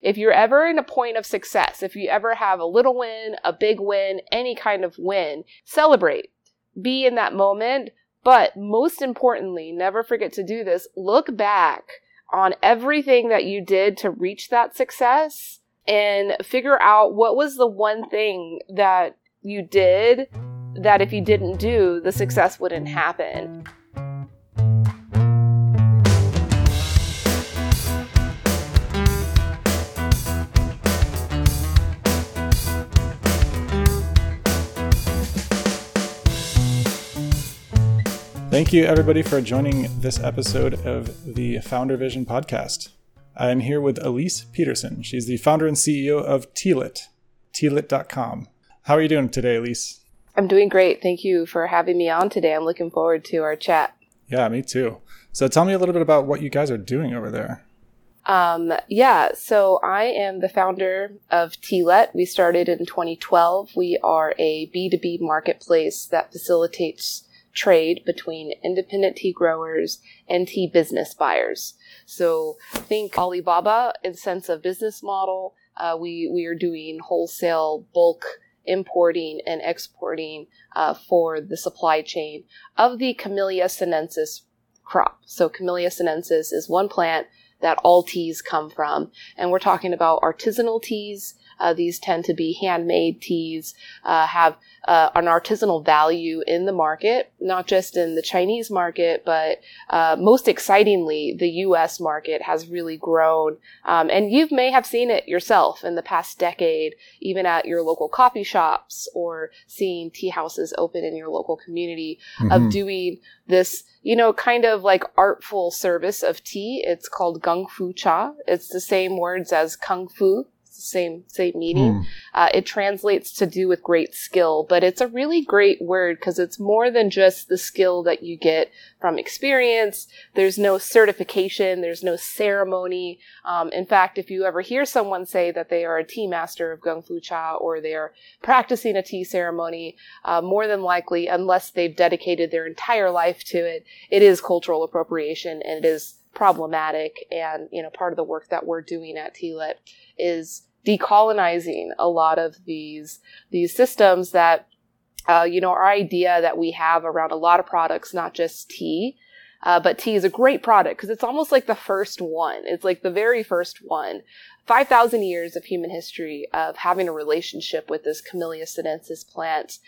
If you're ever in a point of success, if you ever have a little win, a big win, any kind of win, celebrate. Be in that moment. But most importantly, never forget to do this. Look back on everything that you did to reach that success and figure out what was the one thing that you did that if you didn't do, the success wouldn't happen. Thank you, everybody, for joining this episode of the Founder Vision podcast. I'm here with Elise Peterson. She's the founder and CEO of Tealet, tealet.com. How are you doing today, Elise? I'm doing great. Thank you for having me on today. I'm looking forward to our chat. Yeah, me too. So tell me a little bit about what you guys are doing over there. Um, yeah, so I am the founder of Tealet. We started in 2012. We are a B2B marketplace that facilitates trade between independent tea growers and tea business buyers. So think Alibaba in sense of business model. Uh, we we are doing wholesale bulk importing and exporting uh, for the supply chain of the Camellia sinensis crop. So Camellia sinensis is one plant that all teas come from, and we're talking about artisanal teas uh, these tend to be handmade teas, uh, have uh, an artisanal value in the market, not just in the Chinese market, but uh, most excitingly, the U.S. market has really grown. Um, and you may have seen it yourself in the past decade, even at your local coffee shops or seeing tea houses open in your local community mm-hmm. of doing this you know, kind of like artful service of tea. It's called gung fu cha. It's the same words as kung fu same same meaning. Mm. Uh, it translates to do with great skill, but it's a really great word because it's more than just the skill that you get from experience. There's no certification. There's no ceremony. Um, in fact, if you ever hear someone say that they are a tea master of Gung Fu Cha or they are practicing a tea ceremony, uh, more than likely, unless they've dedicated their entire life to it, it is cultural appropriation and it is problematic. And, you know, part of the work that we're doing at Tealet is decolonizing a lot of these these systems that uh, you know our idea that we have around a lot of products not just tea uh, but tea is a great product because it's almost like the first one. It's like the very first one. 5000 years of human history of having a relationship with this camellia sinensis plant.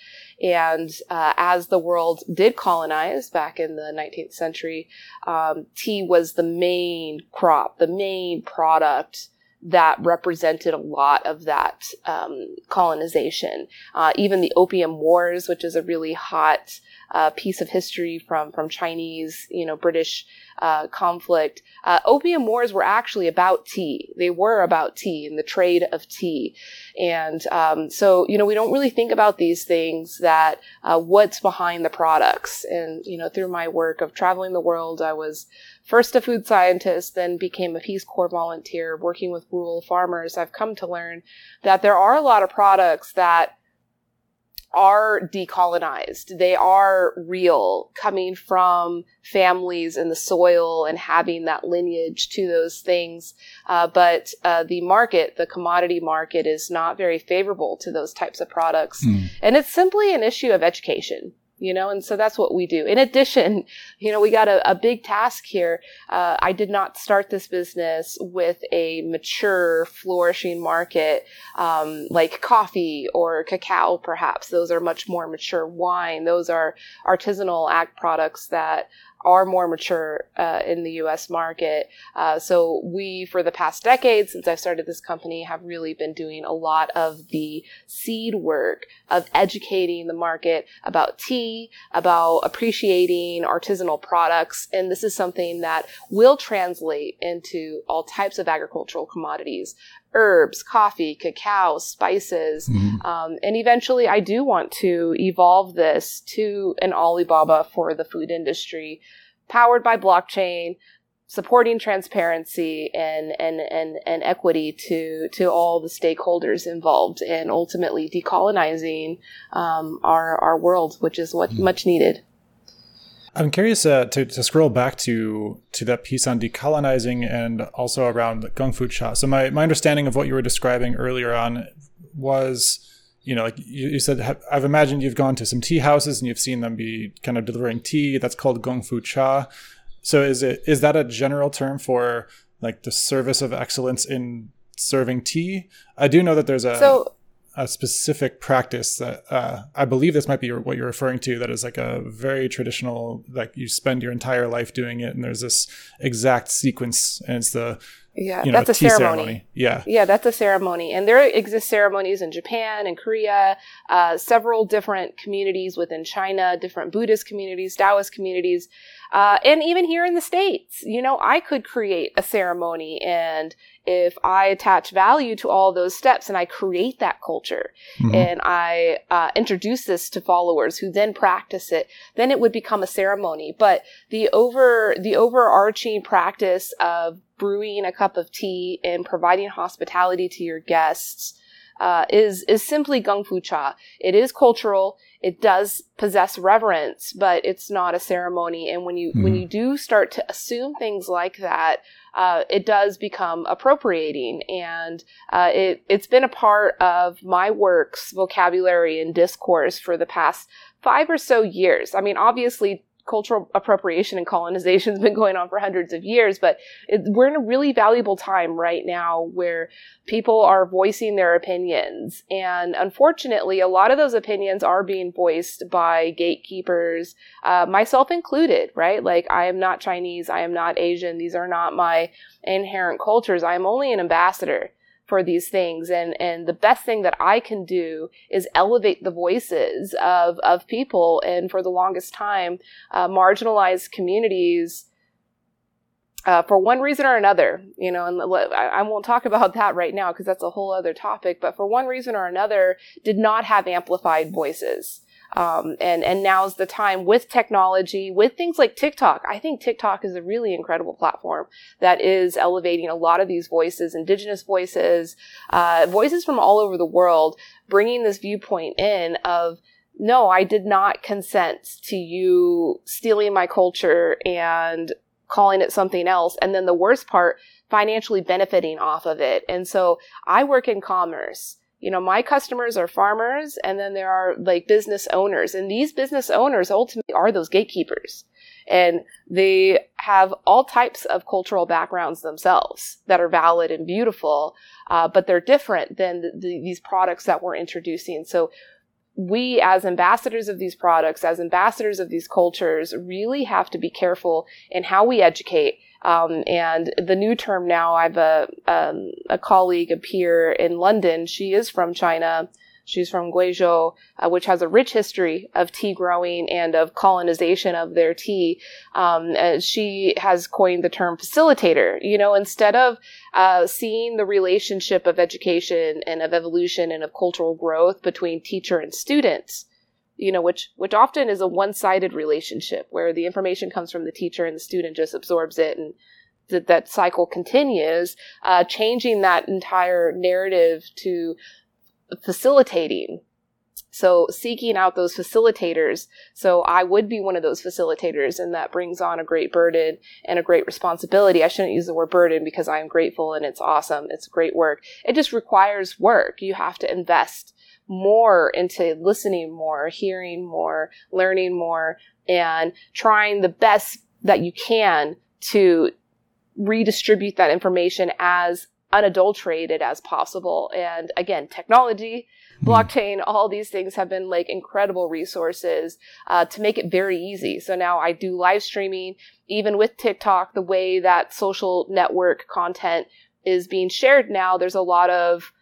And uh, as the world did colonize back in the 19th century um, tea was the main crop the main product that represented a lot of that um, colonization. Uh, even the Opium Wars, which is a really hot uh, piece of history from from Chinese, you know, British uh, conflict. Uh, opium wars were actually about tea. They were about tea and the trade of tea, and um, so you know we don't really think about these things that uh, what's behind the products. And you know through my work of traveling the world, I was first a food scientist, then became a Peace Corps volunteer working with rural farmers. I've come to learn that there are a lot of products that are decolonized. They are real, coming from families in the soil and having that lineage to those things. Uh, but uh, the market, the commodity market, is not very favorable to those types of products. Mm. And it's simply an issue of education you know, and so that's what we do. In addition, you know, we got a, a big task here. Uh, I did not start this business with a mature, flourishing market um, like coffee or cacao, perhaps. Those are much more mature wine. Those are artisanal ag products that are more mature uh, in the US market. Uh, so we, for the past decade since I started this company, have really been doing a lot of the seed work of educating the market about tea, about appreciating artisanal products. And this is something that will translate into all types of agricultural commodities herbs, coffee, cacao, spices. Mm-hmm. Um, and eventually, I do want to evolve this to an Alibaba for the food industry, powered by blockchain, supporting transparency and, and, and, and equity to, to all the stakeholders involved, and ultimately decolonizing um, our, our world, which is what mm-hmm. much needed. I'm curious uh, to, to scroll back to to that piece on decolonizing and also around Gong Fu Cha. So my, my understanding of what you were describing earlier on was, you know, like you, you said, I've imagined you've gone to some tea houses and you've seen them be kind of delivering tea. That's called Gong Fu Cha. So is it is that a general term for like the service of excellence in serving tea? I do know that there's a so a specific practice that uh, I believe this might be what you're referring to. That is like a very traditional, like you spend your entire life doing it, and there's this exact sequence, and it's the yeah, you know, that's a ceremony. ceremony. Yeah, yeah, that's a ceremony, and there exist ceremonies in Japan and Korea, uh, several different communities within China, different Buddhist communities, Taoist communities, uh, and even here in the states. You know, I could create a ceremony and if I attach value to all those steps and I create that culture mm-hmm. and I uh, introduce this to followers who then practice it, then it would become a ceremony. But the over the overarching practice of brewing a cup of tea and providing hospitality to your guests uh, is is simply Gong Fu Cha. It is cultural. It does possess reverence, but it's not a ceremony. And when you mm-hmm. when you do start to assume things like that, uh, it does become appropriating, and uh, it it's been a part of my work's vocabulary and discourse for the past five or so years. I mean, obviously cultural appropriation and colonization has been going on for hundreds of years, but it, we're in a really valuable time right now where people are voicing their opinions. And unfortunately, a lot of those opinions are being voiced by gatekeepers, uh, myself included, right? Like, I am not Chinese, I am not Asian, these are not my inherent cultures. I am only an ambassador for these things and and the best thing that I can do is elevate the voices of of people and for the longest time uh, marginalized communities uh, for one reason or another, you know, and I won't talk about that right now because that's a whole other topic, but for one reason or another, did not have amplified voices. Um, and and now's the time with technology, with things like TikTok. I think TikTok is a really incredible platform that is elevating a lot of these voices, indigenous voices, uh, voices from all over the world, bringing this viewpoint in of no, I did not consent to you stealing my culture and calling it something else. And then the worst part, financially benefiting off of it. And so I work in commerce you know, my customers are farmers and then there are like business owners and these business owners ultimately are those gatekeepers and they have all types of cultural backgrounds themselves that are valid and beautiful, uh, but they're different than the, the, these products that we're introducing. So we as ambassadors of these products, as ambassadors of these cultures, really have to be careful in how we educate um, and the new term now, I have a, um, a colleague, a peer in London. She is from China. She's from Guizhou, uh, which has a rich history of tea growing and of colonization of their tea. Um, she has coined the term facilitator. You know, instead of uh, seeing the relationship of education and of evolution and of cultural growth between teacher and students, you know, which which often is a one-sided relationship where the information comes from the teacher and the student just absorbs it and that that cycle continues, uh, changing that entire narrative to facilitating. So seeking out those facilitators. So I would be one of those facilitators and that brings on a great burden and a great responsibility. I shouldn't use the word burden because I am grateful and it's awesome. It's great work. It just requires work. You have to invest more into listening more, hearing more, learning more, and trying the best that you can to redistribute that information as unadulterated as possible. And again, technology, hmm. blockchain, all these things have been like incredible resources uh, to make it very easy. So now I do live streaming, even with TikTok, the way that social network content is being shared now. There's a lot of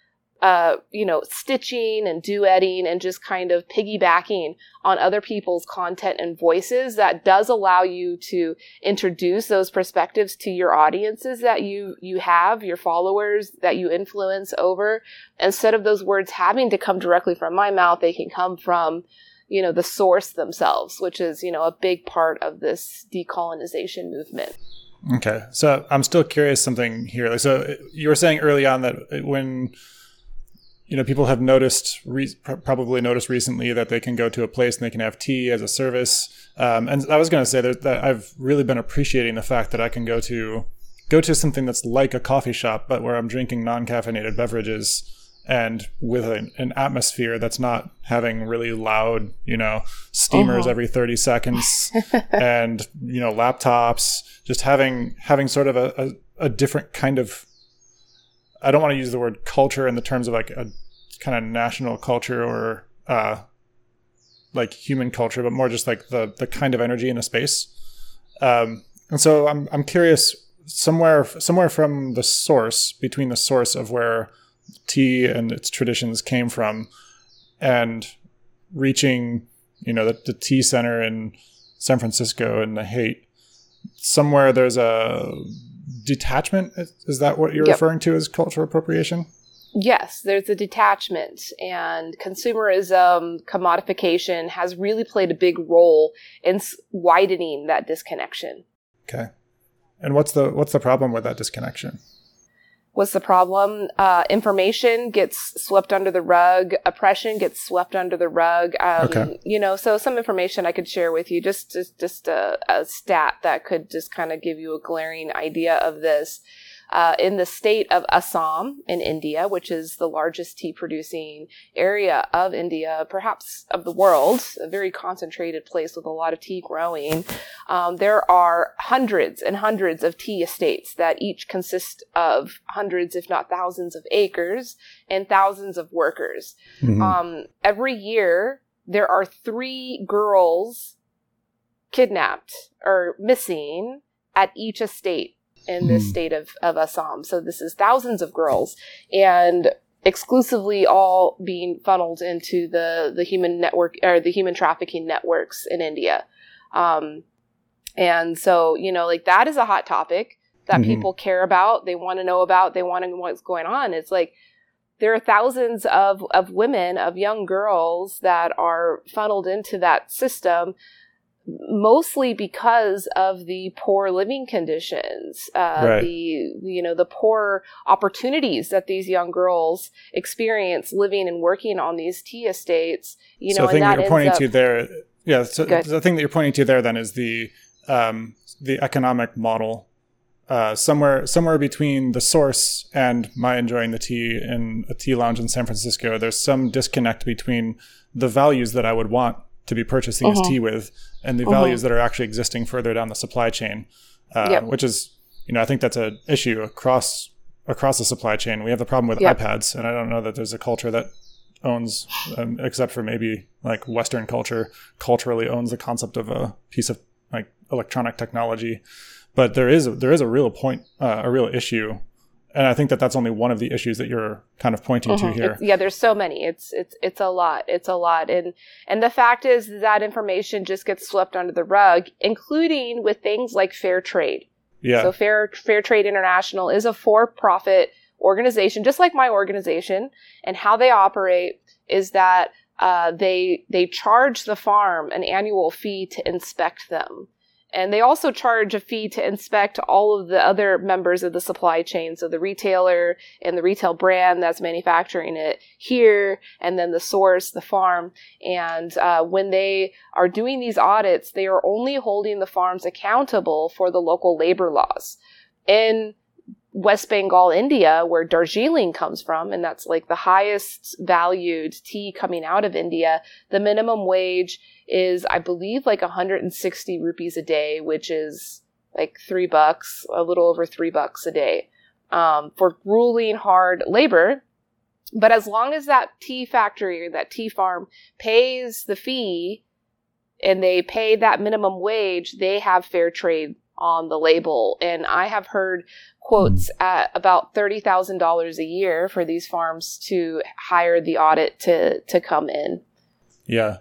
uh, you know, stitching and duetting and just kind of piggybacking on other people's content and voices that does allow you to introduce those perspectives to your audiences that you, you have, your followers that you influence over. Instead of those words having to come directly from my mouth, they can come from, you know, the source themselves, which is, you know, a big part of this decolonization movement. Okay. So I'm still curious something here. So you were saying early on that when, you know, people have noticed, re- probably noticed recently that they can go to a place and they can have tea as a service. Um, and I was going to say that, that I've really been appreciating the fact that I can go to go to something that's like a coffee shop, but where I'm drinking non-caffeinated beverages and with an, an atmosphere that's not having really loud, you know, steamers uh-huh. every 30 seconds and, you know, laptops, just having, having sort of a, a, a different kind of I don't want to use the word culture in the terms of like a kind of national culture or uh, like human culture, but more just like the the kind of energy in a space. Um, and so I'm I'm curious somewhere somewhere from the source between the source of where tea and its traditions came from, and reaching you know the, the tea center in San Francisco and the Haight. Somewhere there's a detachment. Is that what you're yep. referring to as cultural appropriation? Yes, there's a detachment, and consumerism, commodification has really played a big role in widening that disconnection. Okay, and what's the what's the problem with that disconnection? Was the problem. Uh, information gets swept under the rug. Oppression gets swept under the rug. Um, okay. You know, so some information I could share with you, just just, just a, a stat that could just kind of give you a glaring idea of this uh, in the state of Assam in India, which is the largest tea producing area of India, perhaps of the world, a very concentrated place with a lot of tea growing. Um, there are hundreds and hundreds of tea estates that each consist of hundreds, if not thousands, of acres and thousands of workers. Mm-hmm. Um, every year, there are three girls kidnapped or missing at each estate in this mm. state of, of Assam. So this is thousands of girls and exclusively all being funneled into the, the human network or the human trafficking networks in India. Um, and so, you know, like that is a hot topic that mm-hmm. people care about. They want to know about, they want to know what's going on. It's like, there are thousands of, of women, of young girls that are funneled into that system mostly because of the poor living conditions, uh, right. the you know the poor opportunities that these young girls experience living and working on these tea estates. You so know, the thing that you're pointing up, to there, yeah. So good. the thing that you're pointing to there then is the um, the economic model. Uh, somewhere somewhere between the source and my enjoying the tea in a tea lounge in San Francisco, there's some disconnect between the values that I would want to be purchasing uh-huh. his tea with and the uh-huh. values that are actually existing further down the supply chain, uh, yep. which is, you know, I think that's an issue across across the supply chain. We have the problem with yep. iPads, and I don't know that there's a culture that owns, um, except for maybe like Western culture, culturally owns the concept of a piece of like electronic technology. But there is a, there is a real point, uh, a real issue and I think that that's only one of the issues that you're kind of pointing to mm-hmm. here. It's, yeah, there's so many. It's it's it's a lot. It's a lot, and and the fact is that information just gets swept under the rug, including with things like fair trade. Yeah. So fair Fair Trade International is a for-profit organization, just like my organization, and how they operate is that uh, they they charge the farm an annual fee to inspect them. And they also charge a fee to inspect all of the other members of the supply chain. So the retailer and the retail brand that's manufacturing it here, and then the source, the farm. And uh, when they are doing these audits, they are only holding the farms accountable for the local labor laws. In West Bengal, India, where Darjeeling comes from, and that's like the highest valued tea coming out of India, the minimum wage is, I believe, like 160 rupees a day, which is like three bucks, a little over three bucks a day, um, for grueling hard labor. But as long as that tea factory or that tea farm pays the fee and they pay that minimum wage, they have fair trade on the label. And I have heard quotes mm. at about $30,000 a year for these farms to hire the audit to, to come in. Yeah.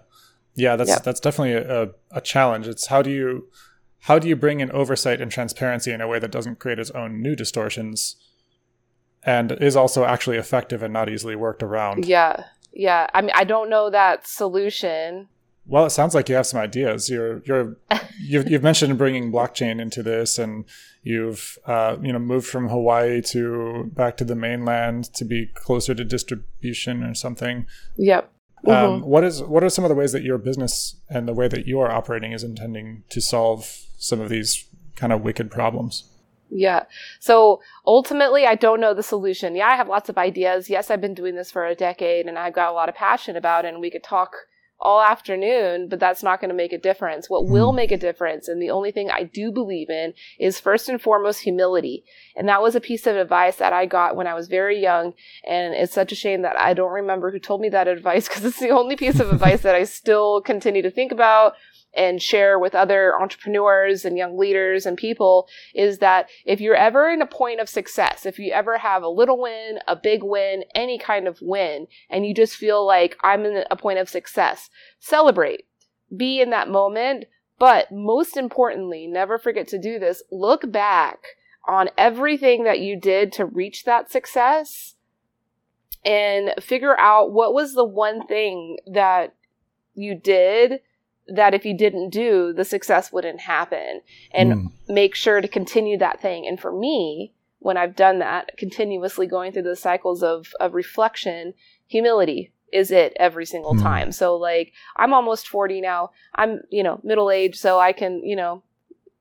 Yeah, that's yeah. that's definitely a, a challenge. It's how do you how do you bring in oversight and transparency in a way that doesn't create its own new distortions and is also actually effective and not easily worked around? Yeah. Yeah. I mean I don't know that solution Well, it sounds like you have some ideas. You're you're you've, you've mentioned bringing blockchain into this, and you've uh, you know moved from Hawaii to back to the mainland to be closer to distribution or something. Yep. Um, Mhm. what is what are some of the ways that your business and the way that you are operating is intending to solve some of these kind of wicked problems? Yeah. So ultimately, I don't know the solution. Yeah, I have lots of ideas. Yes, I've been doing this for a decade and I've got a lot of passion about it, and we could talk all afternoon, but that's not going to make a difference. What will Hmm. make a difference, and the only thing I do believe in, is first and foremost humility. And that was a piece of advice that I got when I was very young. And it's such a shame that I don't remember who told me that advice because it's the only piece of advice that I still continue to think about and share with other entrepreneurs and young leaders and people is that if you're ever in a point of success, if you ever have a little win, a big win, any kind of win, and you just feel like I'm in a point of success, celebrate. Be in that moment. But most importantly, never forget to do this. Look back on everything that you did to reach that success and figure out what was the one thing that you did that if you didn't do, the success wouldn't happen. And Hmm. make sure to continue that thing. And for me, when I've done that, continuously going through those cycles of, of reflection, humility is it every single Hmm. time. So like I'm almost 40 now. I'm, you know, middle age, so I can, you know,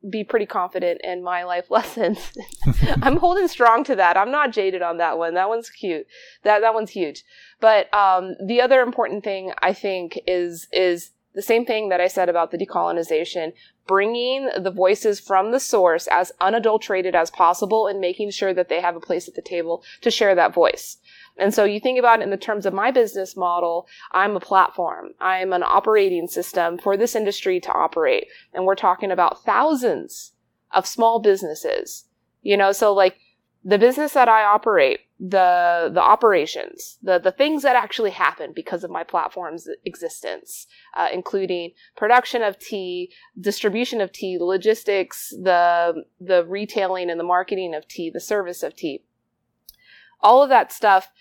be pretty confident in my life lessons. I'm holding strong to that. I'm not jaded on that one. That one's cute. That that one's huge. But um, the other important thing I think is is the same thing that I said about the decolonization, bringing the voices from the source as unadulterated as possible and making sure that they have a place at the table to share that voice. And so you think about it in the terms of my business model, I'm a platform. I'm an operating system for this industry to operate. And we're talking about thousands of small businesses. You know, so like the business that I operate, the the operations, the the things that actually happen because of my platform's existence, uh, including production of tea, distribution of tea, logistics, the the retailing and the marketing of tea, the service of tea. All of that stuff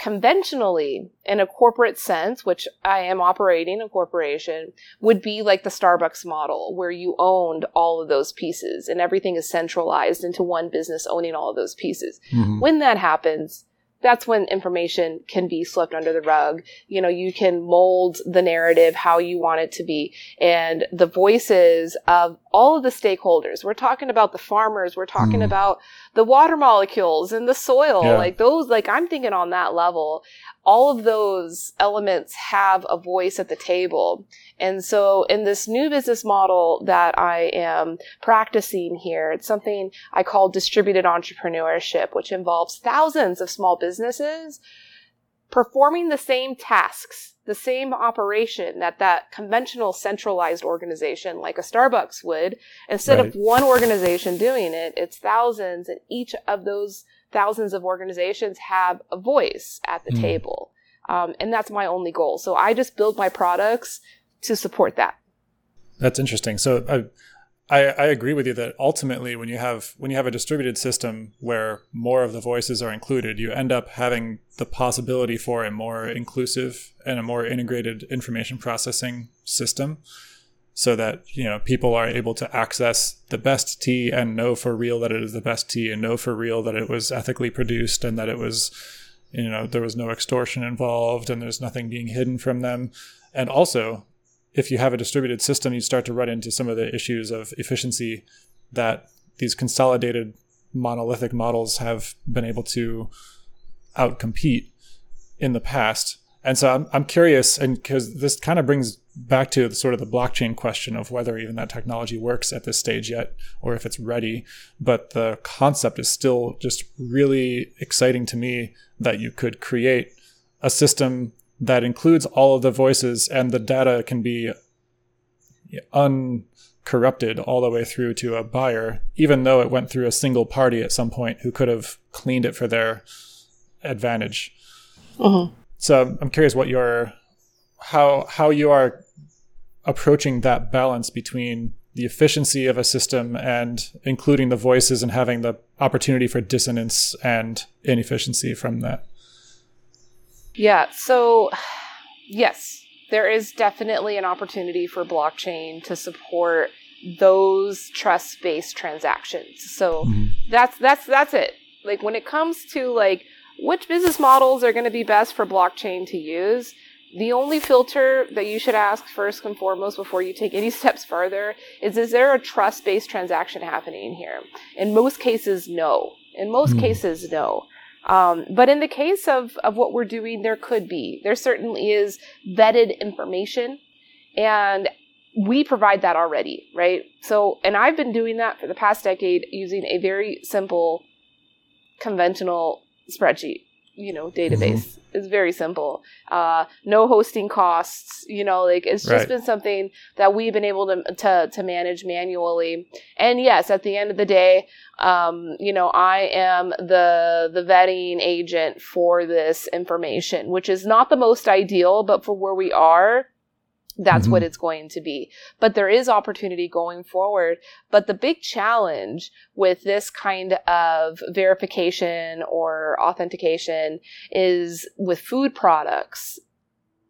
conventionally in a corporate sense, which I am operating a corporation, would be like the Starbucks model where you owned all of those pieces and everything is centralized into one business owning all of those pieces. Mhm. When that happens, that's when information can be swept under the rug. You know, you can mold the narrative how you want it to be. And the voices of all of the stakeholders, we're talking about the farmers, we're talking Hmm. about the water molecules and the soil, Yeah. like those, like I'm thinking on that level. All of those elements have a voice at the table. And so in this new business model that I am practicing here, it's something I call distributed entrepreneurship, which involves thousands of small businesses performing the same tasks, the same operation that that conventional centralized organization like a Starbucks would. Instead Right. of one organization doing it, it's thousands and each of those thousands of organizations have a voice at the Mm. table. Um, and that's my only goal. So I just build my products to support that. That's interesting. So I, I I agree with you that ultimately when you have when you have a distributed system where more of the voices are included, you end up having the possibility for a more inclusive and a more integrated information processing system so that you know people are able to access the best tea and know for real that it is the best tea and know for real that it was ethically produced and that it was you know there was no extortion involved and there's nothing being hidden from them. And also if you have a distributed system you start to run into some of the issues of efficiency that these consolidated monolithic models have been able to outcompete in the past. And so I'm, I'm curious and because this kind of brings back to the, sort of the blockchain question of whether even that technology works at this stage yet or if it's ready. But the concept is still just really exciting to me that you could create a system that includes all of the voices and the data can be uncorrupted all the way through to a buyer even though it went through a single party at some point who could have cleaned it for their advantage mm-hmm. so I'm curious what your how how you are approaching that balance between the efficiency of a system and including the voices and having the opportunity for dissonance and inefficiency from that. Yeah. So, yes, there is definitely an opportunity for blockchain to support those trust based transactions. So mm-hmm. that's that's that's it. Like when it comes to like which business models are going to be best for blockchain to use, the only filter that you should ask first and foremost before you take any steps further is is there a trust based transaction happening here? In most cases, no. In most mm. cases, no. Um, but in the case of, of what we're doing, there could be. There certainly is vetted information, and we provide that already, right? So, and I've been doing that for the past decade using a very simple, conventional spreadsheet you know database mm-hmm. it's very simple uh, no hosting costs you know like it's just right. been something that we've been able to, to to manage manually and yes at the end of the day um, you know i am the the vetting agent for this information which is not the most ideal but for where we are that's mm-hmm. what it's going to be. But there is opportunity going forward. But the big challenge with this kind of verification or authentication is with food products,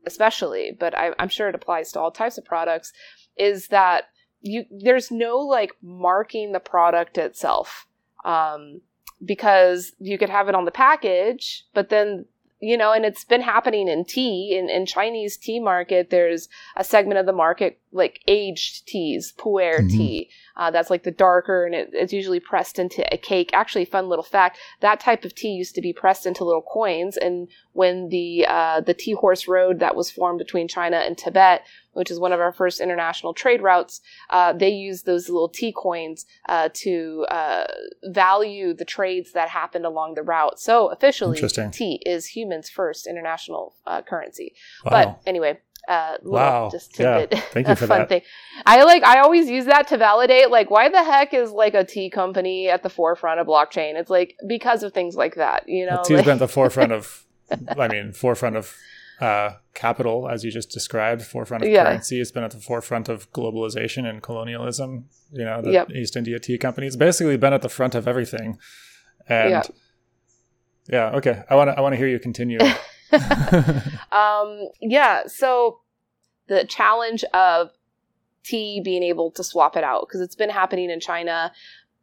especially, but I, am sure it applies to all types of products, is that you there's no like marking the product itself. Um, because you could have it on the package, but then you know, and it's been happening in tea, in, in Chinese tea market, there's a segment of the market like aged teas, pu'er mm-hmm. tea. Uh, that's like the darker and it, it's usually pressed into a cake. Actually, fun little fact, that type of tea used to be pressed into little coins. And when the, uh, the tea horse road that was formed between China and Tibet which is one of our first international trade routes, uh, they used those little tea coins uh, to uh, value the trades that happened along the route. So officially, tea is humans' first international uh, currency. Wow. But anyway. Uh, wow! Just yeah. Thank you for fun that. Thing. I like. I always use that to validate. Like, why the heck is like a tea company at the forefront of blockchain? It's like because of things like that. You know, tea's like, been at the forefront of. I mean, forefront of uh, capital, as you just described, forefront of yeah. currency. It's been at the forefront of globalization and colonialism. You know, the yep. East India Tea Company. It's basically been at the front of everything. And yeah, yeah okay. I want to. I want to hear you continue. um, yeah. So the challenge of tea being able to swap it out because it's been happening in China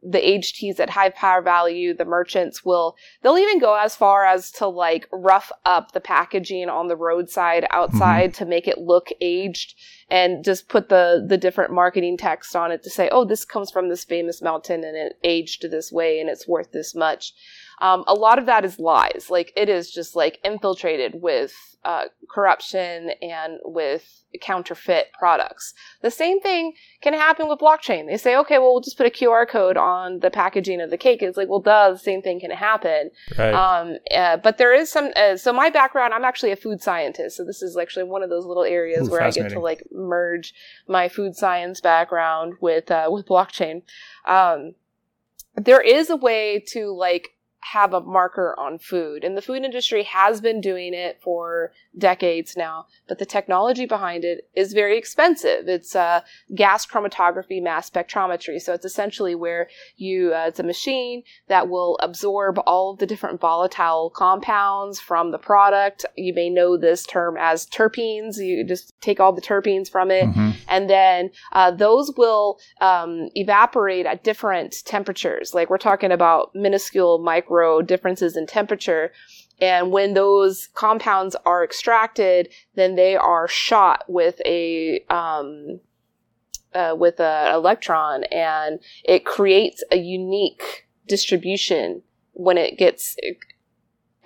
the HTs at high power value, the merchants will, they'll even go as far as to like rough up the packaging on the roadside outside mm-hmm. to make it look aged and just put the, the different marketing text on it to say, oh, this comes from this famous mountain and it aged this way and it's worth this much. Um, a lot of that is lies. Like it is just like infiltrated with uh, corruption and with counterfeit products. The same thing can happen with blockchain. They say, okay, well, we'll just put a QR code on the packaging of the cake. It's like, well, duh, the same thing can happen. Right. Um, uh, but there is some, uh, so my background, I'm actually a food scientist. So this is actually one of those little areas Ooh, where I get to like merge my food science background with, uh, with blockchain. Um, there is a way to like have a marker on food. And the food industry has been doing it for decades now, but the technology behind it is very expensive. It's uh, gas chromatography mass spectrometry. So it's essentially where you, uh, it's a machine that will absorb all of the different volatile compounds from the product. You may know this term as terpenes. You just take all the terpenes from it, mm-hmm. and then uh, those will um, evaporate at different temperatures. Like we're talking about minuscule micro differences in temperature. And when those compounds are extracted, then they are shot with a um, uh, with an electron, and it creates a unique distribution when it gets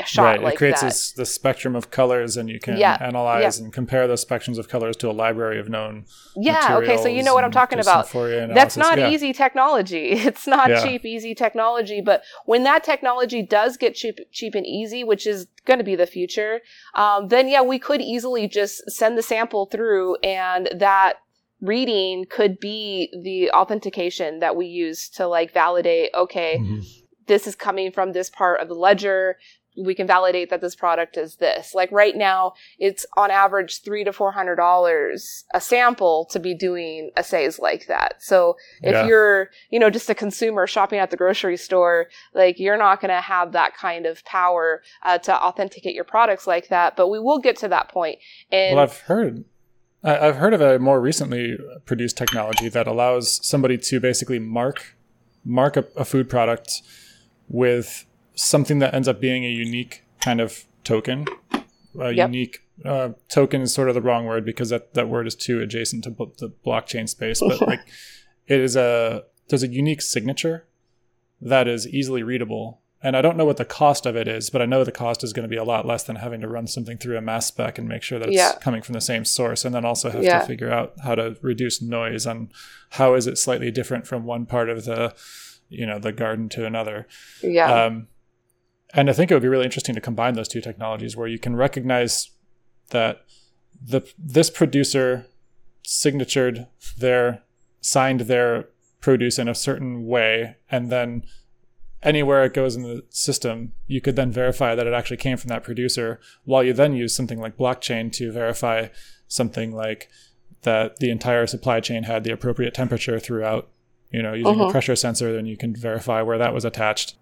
shot right. like it creates. This, the spectrum of colors and you can yeah. analyze yeah. and compare those spectrums of colors to a library of known yeah okay so you know what i'm talking about that's not yeah. easy technology it's not cheap easy technology but when that technology does get cheap cheap and easy which is going to be the future um, then yeah we could easily just send the sample through and that reading could be the authentication that we use to like validate okay mm-hmm this is coming from this part of the ledger we can validate that this product is this. Like right now, it's on average three to four hundred dollars a sample to be doing assays like that. So if yeah. you're, you know, just a consumer shopping at the grocery store, like you're not going to have that kind of power uh, to authenticate your products like that. But we will get to that point. And well, I've heard I've heard of a more recently produced technology that allows somebody to basically mark mark a, a food product with something that ends up being a unique kind of token. A yep. unique uh, token is sort of the wrong word because that, that word is too adjacent to the blockchain space. But like, it is a there's a unique signature that is easily readable and I don't know what the cost of it is, but I know the cost is going to be a lot less than having to run something through a mass spec and make sure that it's yeah. coming from the same source. And then also have yeah. to figure out how to reduce noise and how is it slightly different from one part of the, you know, the garden to another. Yeah. Um, and I think it would be really interesting to combine those two technologies where you can recognize that the this producer signatured their signed their produce in a certain way and then anywhere it goes in the system, you could then verify that it actually came from that producer, while you then use something like blockchain to verify something like that the entire supply chain had the appropriate temperature throughout. You know, using a mm-hmm. pressure sensor, then you can verify where that was attached.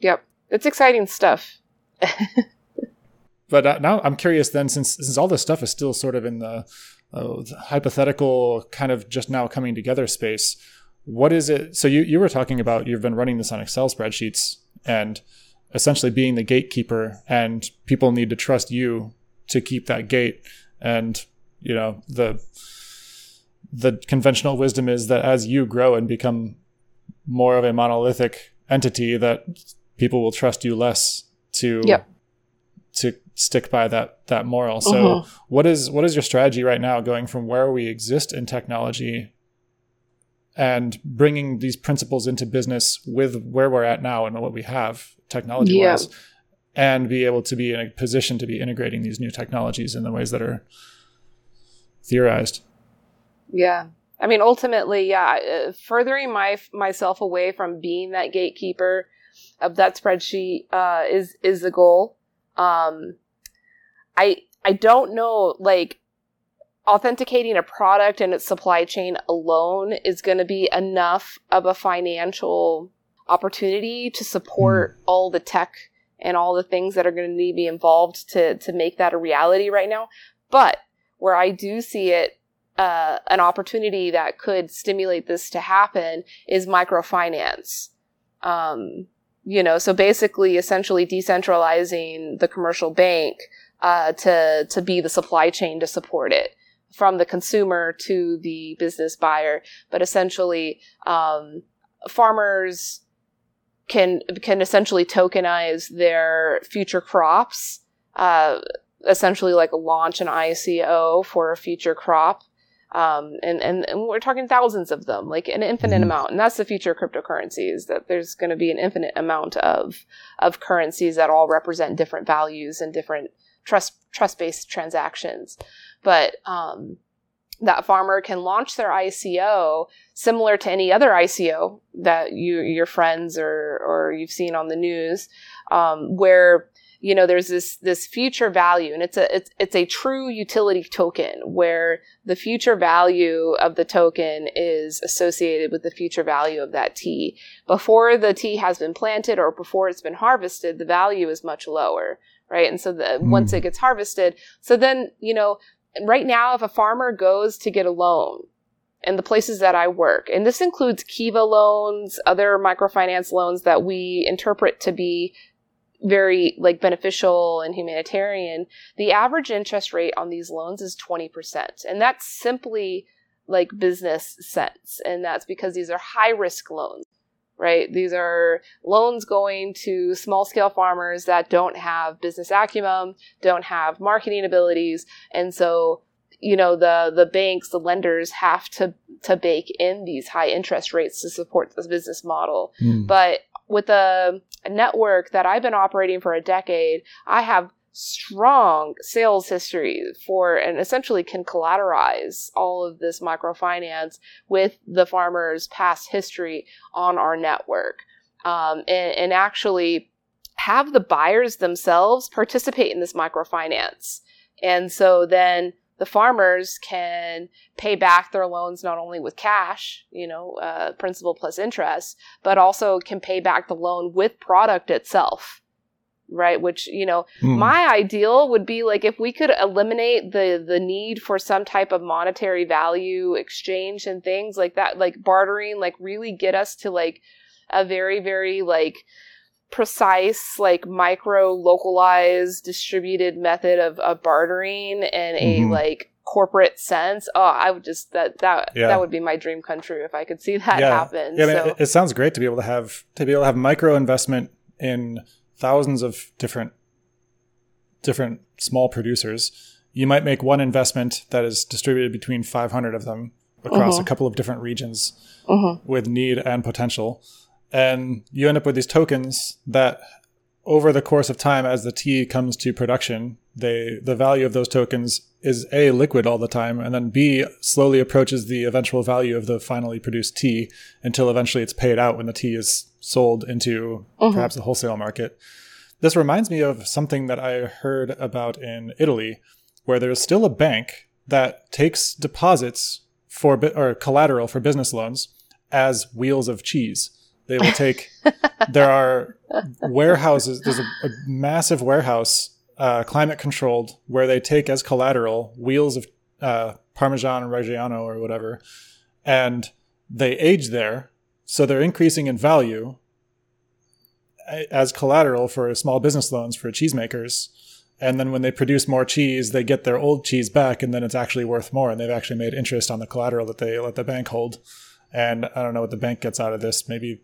Yep, it's exciting stuff. but uh, now I'm curious. Then, since since all this stuff is still sort of in the, uh, the hypothetical, kind of just now coming together space, what is it so you, you were talking about you've been running this on excel spreadsheets and essentially being the gatekeeper and people need to trust you to keep that gate and you know the the conventional wisdom is that as you grow and become more of a monolithic entity that people will trust you less to yep. to stick by that that moral so uh-huh. what is what is your strategy right now going from where we exist in technology and bringing these principles into business with where we're at now and what we have technology wise yeah. and be able to be in a position to be integrating these new technologies in the ways that are theorized yeah i mean ultimately yeah uh, furthering my myself away from being that gatekeeper of that spreadsheet uh, is is the goal um i i don't know like authenticating a product and its supply chain alone is going to be enough of a financial opportunity to support mm. all the tech and all the things that are going to need to be involved to to make that a reality right now. But where I do see it uh, an opportunity that could stimulate this to happen is microfinance. Um, you know, so basically, essentially decentralizing the commercial bank uh, to to be the supply chain to support it from the consumer to the business buyer, but essentially, um, farmers can can essentially tokenize their future crops, uh, essentially like launch an ICO for a future crop. Um, and, and, and, we're talking thousands of them, like an infinite mm-hmm. amount. And that's the future of cryptocurrencies, that there's going to be an infinite amount of, of currencies that all represent different values and different trust, trust-based transactions but um, that farmer can launch their ICO similar to any other ICO that you your friends or or you've seen on the news, um, where you know there's this this future value and it's a it's it's a true utility token where the future value of the token is associated with the future value of that tea before the tea has been planted or before it's been harvested the value is much lower right and so the, mm. once it gets harvested so then you know right now, if a farmer goes to get a loan in the places that I work, and this includes Kiva loans, other microfinance loans that we interpret to be very like beneficial and humanitarian, the average interest rate on these loans is 20%. And that's simply like business sense. And that's because these are high risk loans right? These are loans going to small scale farmers that don't have business acumen, don't have marketing abilities. And so, you know, the, the banks, the lenders have to, to bake in these high interest rates to support this business model. Mm. But with a, network that I've been operating for a decade, I have strong sales history for and essentially can collateralize all of this microfinance with the farmer's past history on our network. Um, and, and actually have the buyers themselves participate in this microfinance. And so then the farmers can pay back their loans not only with cash, you know, uh, principal plus interest, but also can pay back the loan with product itself right which you know mm. my ideal would be like if we could eliminate the the need for some type of monetary value exchange and things like that like bartering like really get us to like a very very like precise like micro localized distributed method of, of bartering in a mm-hmm. like corporate sense oh i would just that that yeah. that would be my dream come true if i could see that yeah. happen yeah, I mean, it, it sounds great to be able to have to be able to have micro investment in thousands of different different small producers you might make one investment that is distributed between 500 of them across mm-hmm. a couple of different regions mm-hmm. with need and potential and you end up with these tokens that over the course of time as the tea comes to production they the value of those tokens is a liquid all the time and then b slowly approaches the eventual value of the finally produced tea until eventually it's paid out when the tea is sold into mm-hmm. perhaps the wholesale market this reminds me of something that i heard about in italy where there's still a bank that takes deposits for or collateral for business loans as wheels of cheese they will take there are warehouses there's a, a massive warehouse uh, climate controlled where they take as collateral wheels of uh, Parmesan Reggiano or whatever, and they age there, so they're increasing in value as collateral for small business loans for cheesemakers. And then when they produce more cheese, they get their old cheese back, and then it's actually worth more, and they've actually made interest on the collateral that they let the bank hold. And I don't know what the bank gets out of this. Maybe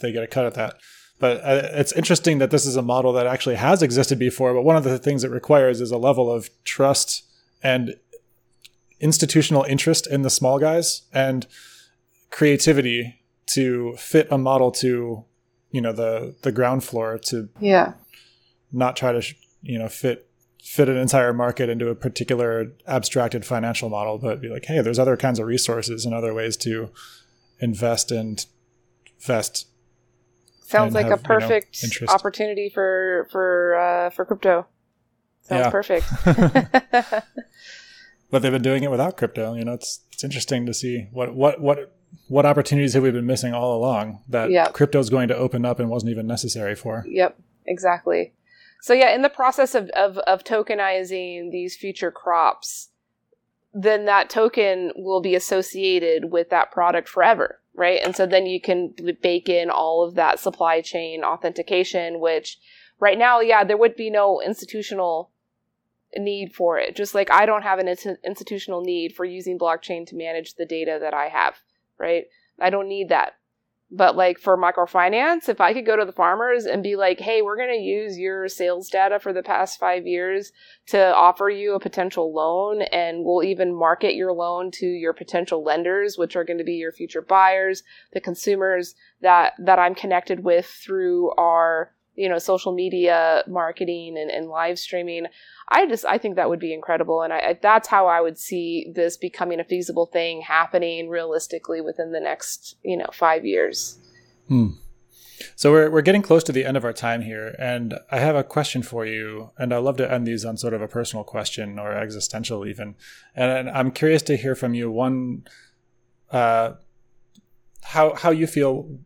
they get a cut at that. But uh, it's interesting that this is a model that actually has existed before. But one of the things it requires is a level of trust and institutional interest in the small guys and creativity to fit a model to, you know, the the ground floor to yeah, not try to you know fit fit an entire market into a particular abstracted financial model, but be like, hey, there's other kinds of resources and other ways to invest and invest Sounds like have, a perfect you know, opportunity for for uh, for crypto. Sounds yeah. perfect. but they've been doing it without crypto. You know, it's it's interesting to see what what what what opportunities have we been missing all along that yep. crypto is going to open up and wasn't even necessary for. Yep, exactly. So yeah, in the process of, of, of tokenizing these future crops, then that token will be associated with that product forever right? And so then you can bake in all of that supply chain authentication, which right now, yeah, there would be no institutional need for it. Just like I don't have an institutional need for using blockchain to manage the data that I have, right? I don't need that. But like for microfinance, if I could go to the farmers and be like, hey, we're going to use your sales data for the past five years to offer you a potential loan, and we'll even market your loan to your potential lenders, which are going to be your future buyers, the consumers that, that I'm connected with through our you know social media marketing and, and live streaming i just i think that would be incredible. And I, I, that's how i would see this becoming a feasible thing happening realistically within the next you know five years. Hmm. so we're, we're getting close to the end of our time here and i have a question for you and i love to end these on sort of a personal question or existential even. And i'm curious to hear from you one uh, how how you feel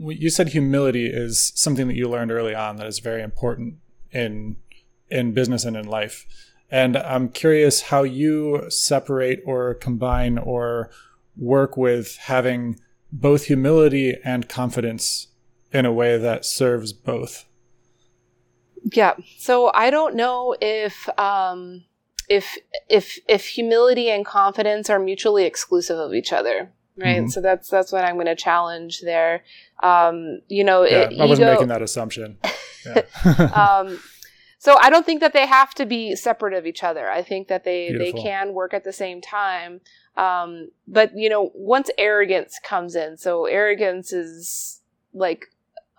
you said humility is something that you learned early on that is very important in in business and in life. And I'm curious how you separate or combine or work with having both humility and confidence in a way that serves both. Yeah. So I don't know if um if if if humility and confidence are mutually exclusive of each other right? Mm-hmm. So that's that's what I'm going to challenge there. Um, you know, yeah, it, I wasn't ego, making that assumption. um, so I don't think that they have to be separate of each other. I think that they Beautiful. they can work at the same time. Um, but you know, once arrogance comes in, so arrogance is like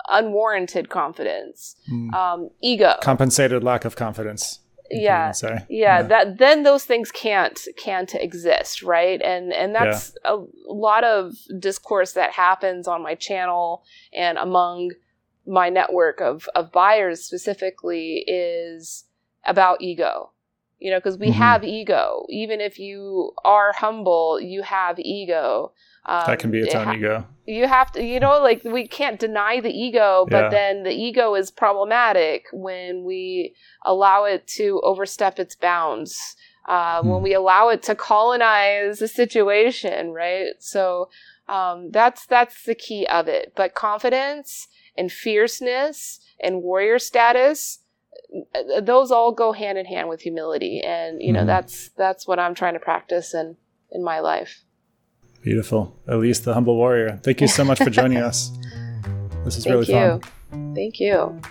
unwarranted confidence, mm. um, ego, compensated lack of confidence yeah, yeah, yeah, that then those things can't can't exist, right? And and that's yeah. a lot of discourse that happens on my channel and among my network of of buyers specifically is about ego. you know, because we Mhm. have ego. Even if you are humble, you have ego. Um, that can be its own ha- ego. you have to you know like we can't deny the ego but Yeah. then the ego is problematic when we allow it to overstep its bounds uh, when Hmm. we allow it to colonize the situation right so um, that's that's the key of it but confidence and fierceness and warrior status uh, those all go hand in hand with humility and you know Mhm. that's that's what i'm trying to practice in in my life Beautiful. Elise, the humble warrior. Thank you so much for joining us. This is thank really you fun. thank you